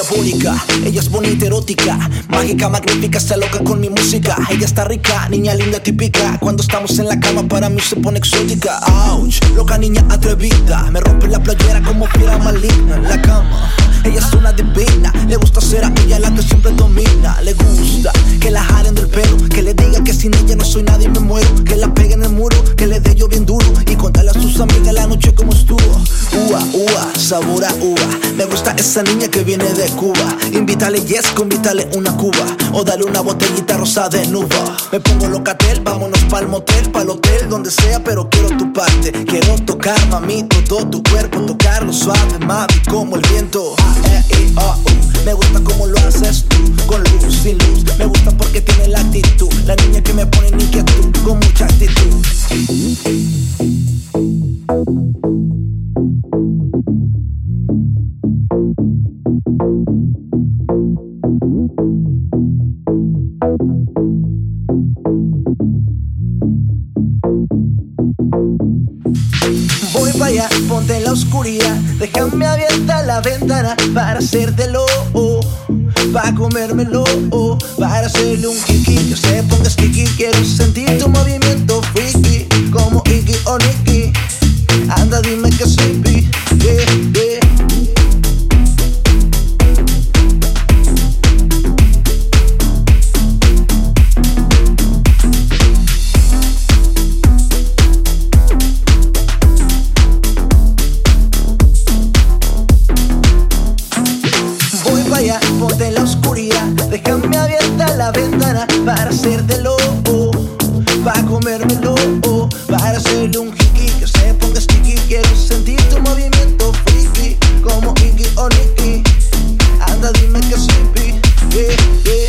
ella es bonita, erótica, mágica, magnífica, está loca con mi música. Ella está rica, niña linda, típica. Cuando estamos en la cama, para mí se pone exótica. Ouch, loca niña atrevida, me rompe la playera como fiera Ua, sabor a uva. Me gusta esa niña que viene de Cuba. Invítale yes, invítale una cuba. O dale una botellita rosa de nuba. Me pongo locatel, vámonos pa'l motel, pa'l hotel, donde sea, pero quiero tu parte. Quiero tocar, mami, todo tu cuerpo, tocarlo suave, mami, como el viento. Me gusta como lo haces tú, con luz, sin luz. Me gusta porque tiene la actitud. La niña que me pone en inquietud, con mucha actitud. Allá, ponte en la oscuridad. Déjame abierta la ventana para hacértelo. Para comérmelo, para hacerle un kiki. Yo sé, pongas kiki. Quiero sentir tu movimiento la oscuridad. Déjame abierta la ventana para hacerte loco, para comerme loco, para hacerle un hiki que se ponga sticky. Quiero sentir tu movimiento freaky como Iggy o Nicky. Anda, dime que sí, yeah, yeah.